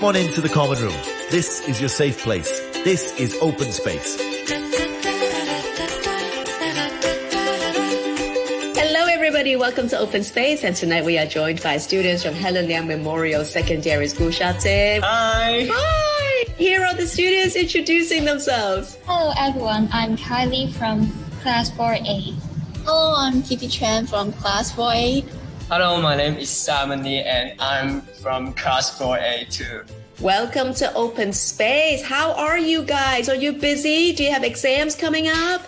Come on into the common room. This is your safe place. This is open space. Hello, everybody. Welcome to Open Space. And tonight we are joined by students from Helen Liang Memorial Secondary School, Shatin. Hi. Hi. Here are the students introducing themselves. Hello, everyone. I'm Kylie from Class 4A. Hello, I'm Kitty Chan from Class 4A. Hello, my name is Samani and I'm from class 4A2. Welcome to Open Space. How are you guys? Are you busy? Do you have exams coming up?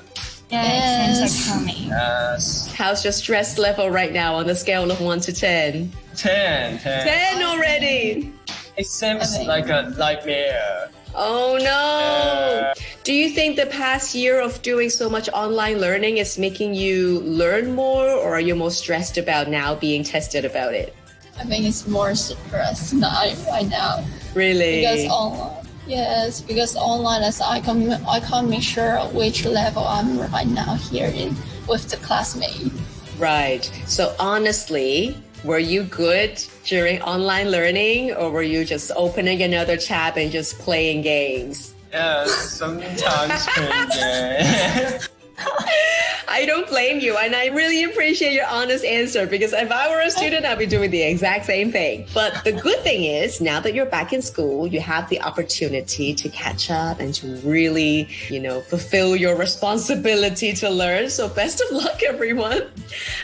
Yeah, exams are coming. Yes. How's your stress level right now on the scale of 1 to 10? 10, 10. 10 already. It seems like a nightmare. Oh no. Uh, Do you think the past year of doing so much online learning is making you learn more or are you more stressed about now being tested about it? I think it's more stressed now right now Really? because online. Yes, because online, as I can I can't make sure which level I'm right now here in with the classmate. right. So honestly, were you good during online learning or were you just opening another tab and just playing games? Yes, sometimes crazy. I don't blame you, and I really appreciate your honest answer because if I were a student, I'd be doing the exact same thing. But the good thing is, now that you're back in school, you have the opportunity to catch up and to really, you know, fulfill your responsibility to learn. So, best of luck, everyone.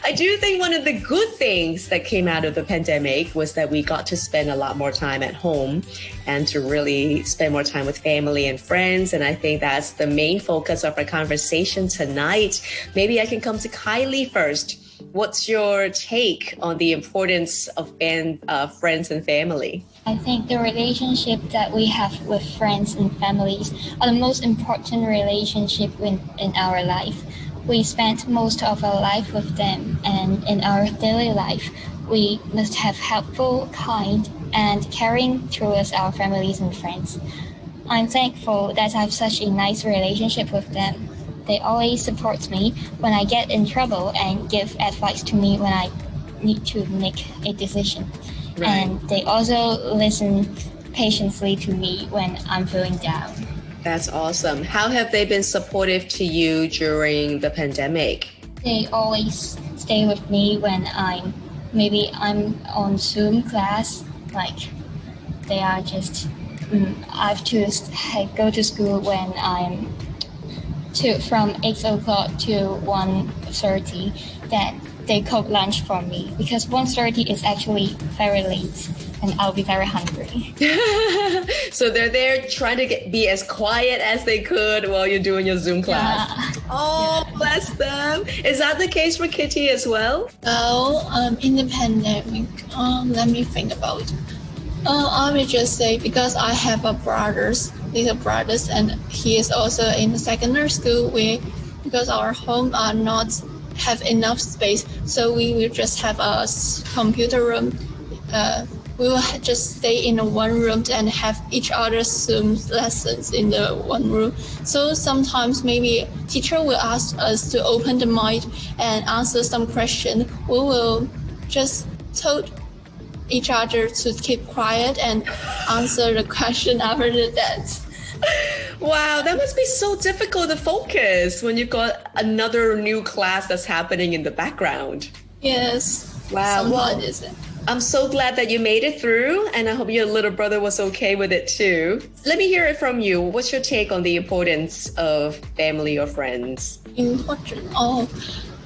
I do think one of the good things that came out of the pandemic was that we got to spend a lot more time at home and to really spend more time with family and friends. And I think that's the main focus of our conversation tonight. Maybe I can come to Kylie first. What's your take on the importance of and uh, friends and family? I think the relationship that we have with friends and families are the most important relationship in, in our life. We spend most of our life with them, and in our daily life, we must have helpful, kind, and caring towards our families and friends. I'm thankful that I have such a nice relationship with them. They always support me when I get in trouble and give advice to me when I need to make a decision. Right. And they also listen patiently to me when I'm feeling down. That's awesome. How have they been supportive to you during the pandemic? They always stay with me when I'm maybe I'm on Zoom class. Like they are just mm, I have to go to school when I'm to from eight o'clock to one thirty. Then they cook lunch for me because one thirty is actually very late, and I'll be very hungry. so they're there trying to get, be as quiet as they could while you're doing your Zoom class. Yeah. Oh, bless them. Is that the case for Kitty as well? So, um, in the pandemic, um, let me think about. it. Uh, I will just say because I have a brothers, little brothers, and he is also in the secondary school. We because our home are not have enough space, so we will just have a computer room. Uh, we will just stay in one room and have each other's Zoom lessons in the one room. So sometimes maybe teacher will ask us to open the mic and answer some question. We will just told each other to keep quiet and answer the question after that. Wow, that must be so difficult to focus when you've got another new class that's happening in the background. Yes. Wow, well- I'm so glad that you made it through, and I hope your little brother was okay with it too. Let me hear it from you. What's your take on the importance of family or friends? important. Oh,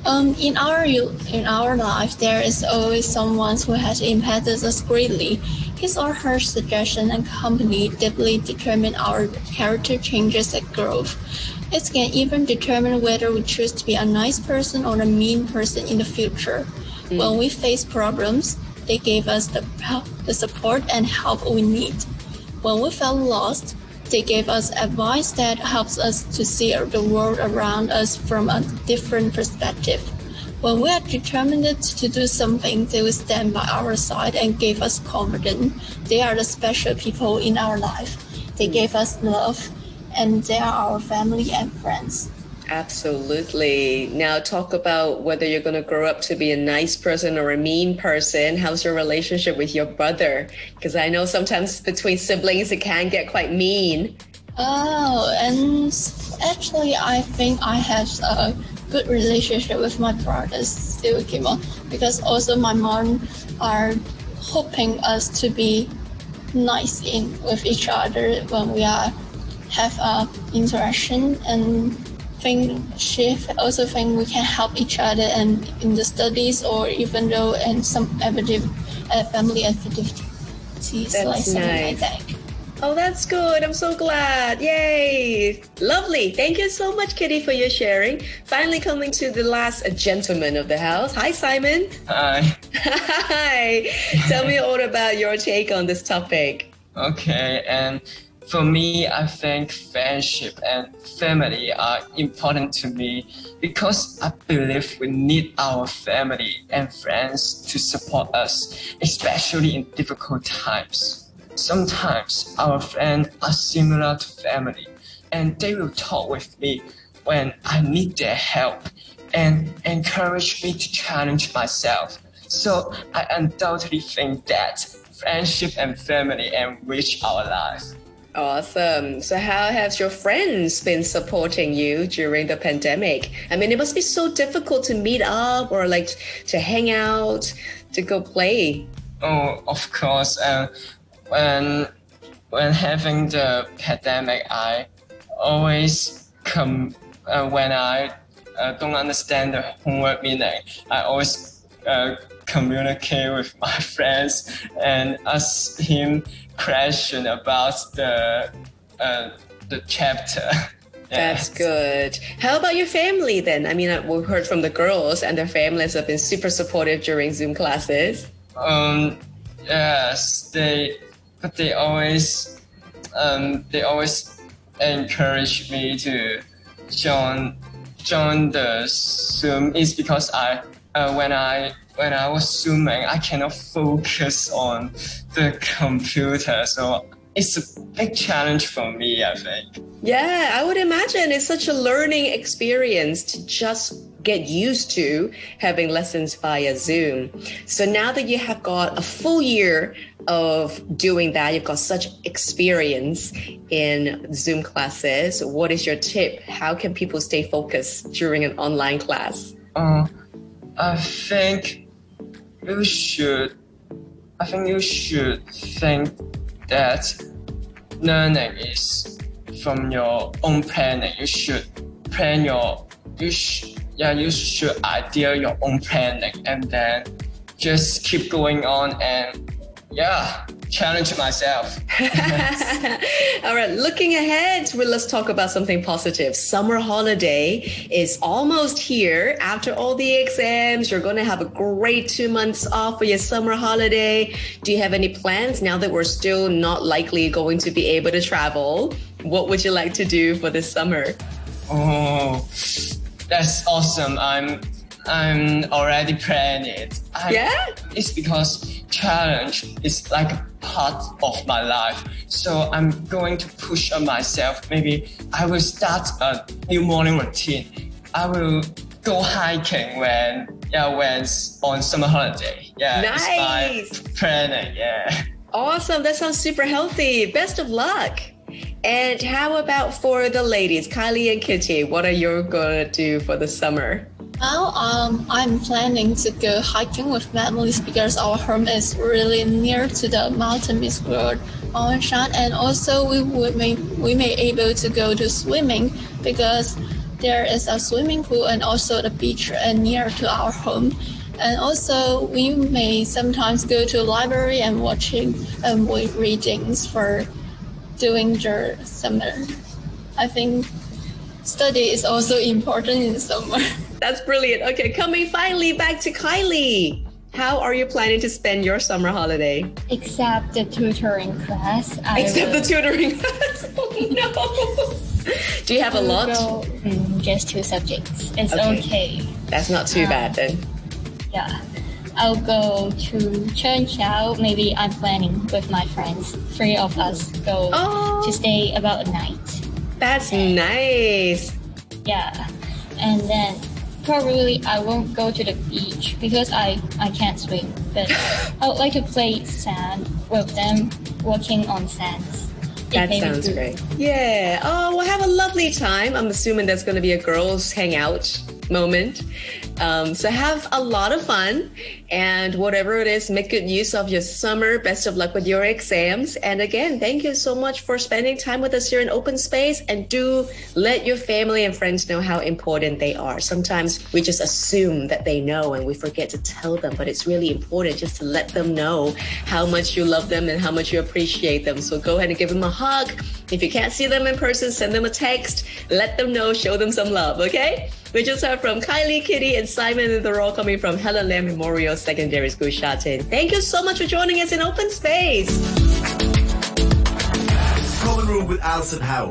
um, in our in our life, there is always someone who has impacted us greatly. His or her suggestion and company deeply determine our character changes and growth. It can even determine whether we choose to be a nice person or a mean person in the future. When we face problems, they gave us the the support and help we need. When we felt lost, they gave us advice that helps us to see the world around us from a different perspective. When we are determined to do something, they will stand by our side and give us confidence. They are the special people in our life. They gave us love, and they are our family and friends. Absolutely. Now, talk about whether you're going to grow up to be a nice person or a mean person. How's your relationship with your brother? Because I know sometimes between siblings it can get quite mean. Oh, and actually, I think I have a good relationship with my brothers still, Kimo, because also my mom are hoping us to be nice in with each other when we are have a interaction and think she also think we can help each other and in the studies or even though in some active, uh, family activities That's like something nice. like that. Oh, that's good. I'm so glad. Yay. Lovely. Thank you so much, Kitty, for your sharing. Finally coming to the last gentleman of the house. Hi, Simon. Hi. Hi. Tell me all about your take on this topic. Okay, and for me, I think friendship and family are important to me because I believe we need our family and friends to support us, especially in difficult times. Sometimes our friends are similar to family and they will talk with me when I need their help and encourage me to challenge myself. So I undoubtedly think that friendship and family enrich our life. Awesome. So, how has your friends been supporting you during the pandemic? I mean, it must be so difficult to meet up or like to hang out, to go play. Oh, of course. Uh, when when having the pandemic, I always come uh, when I uh, don't understand the homework meaning. I always uh, communicate with my friends and ask him question about the uh, the chapter. That's Yes. good. How about your family then? I mean, uh, we've heard from the girls and their families have been super supportive during Zoom classes. Um, yes, they, but they always, um, they always encourage me to join, join the Zoom. It's because I, uh, when I, when I was zooming, I cannot focus on the computer, so it's a big challenge for me. I think. Yeah, I would imagine it's such a learning experience to just get used to having lessons via Zoom. So now that you have got a full year of doing that, you've got such experience in Zoom classes. What is your tip? How can people stay focused during an online class? Uh, I think you should. I think you should think that learning is from your own planning. You should plan your. You sh- yeah. You should idea your own planning and then just keep going on and yeah, challenge myself. All right, looking ahead, well, let's talk about something positive. Summer holiday is almost here. After all the exams, you're going to have a great two months off for your summer holiday. Do you have any plans now that we're still not likely going to be able to travel? What would you like to do for this summer? Oh, that's awesome. I'm I'm already planning it. I, Yeah? It's because challenge is like a part of my life. So I'm going to push on myself. Maybe I will start a new morning routine. I will go hiking when yeah when on summer holiday. Yeah, Nice. it's my planning. Yeah. Awesome. That sounds super healthy. Best of luck. And how about for the ladies, Kylie and Kitty? What are you going to do for the summer? Now, um, I'm planning to go hiking with families because our home is really near to the mountain Miss Road, Shan, and also we would may we may able to go to swimming because there is a swimming pool and also the beach and near to our home. And also we may sometimes go to library and watching and um, readings for during the summer. I think study is also important in summer. That's brilliant. Okay, coming finally back to Kylie. How are you planning to spend your summer holiday? Except the tutoring class. I Except the tutoring class. Oh no. Do you have a lot? go- Mm, just two subjects. It's Okay. okay. That's not too bad then. Yeah. I'll go to Cheung Chau. Maybe I'm planning with my friends. Three of us go Oh. to stay about a night. That's nice. Yeah, and then probably I won't go to the beach because I, I can't swim. But I would like to play sand with them, walking on sands. That sounds great. Yeah. Oh, we'll have a lovely time. I'm assuming there's going to be a girls' hangout moment. Um, so have a lot of fun and whatever it is, make good use of your summer. Best of luck with your exams. And again, thank you so much for spending time with us here in Open Space. And do let your family and friends know how important they are. Sometimes we just assume that they know and we forget to tell them, but it's really important just to let them know how much you love them and how much you appreciate them. So go ahead and give them a hug. If you can't see them in person, send them a text. Let them know, show them some love, okay? We just heard from Kylie, Kitty, and Simon, and they're all coming from Helen Liang Memorial Secondary School, Shatin. Thank you so much for joining us in Open Space. Common Room with Alison Howe.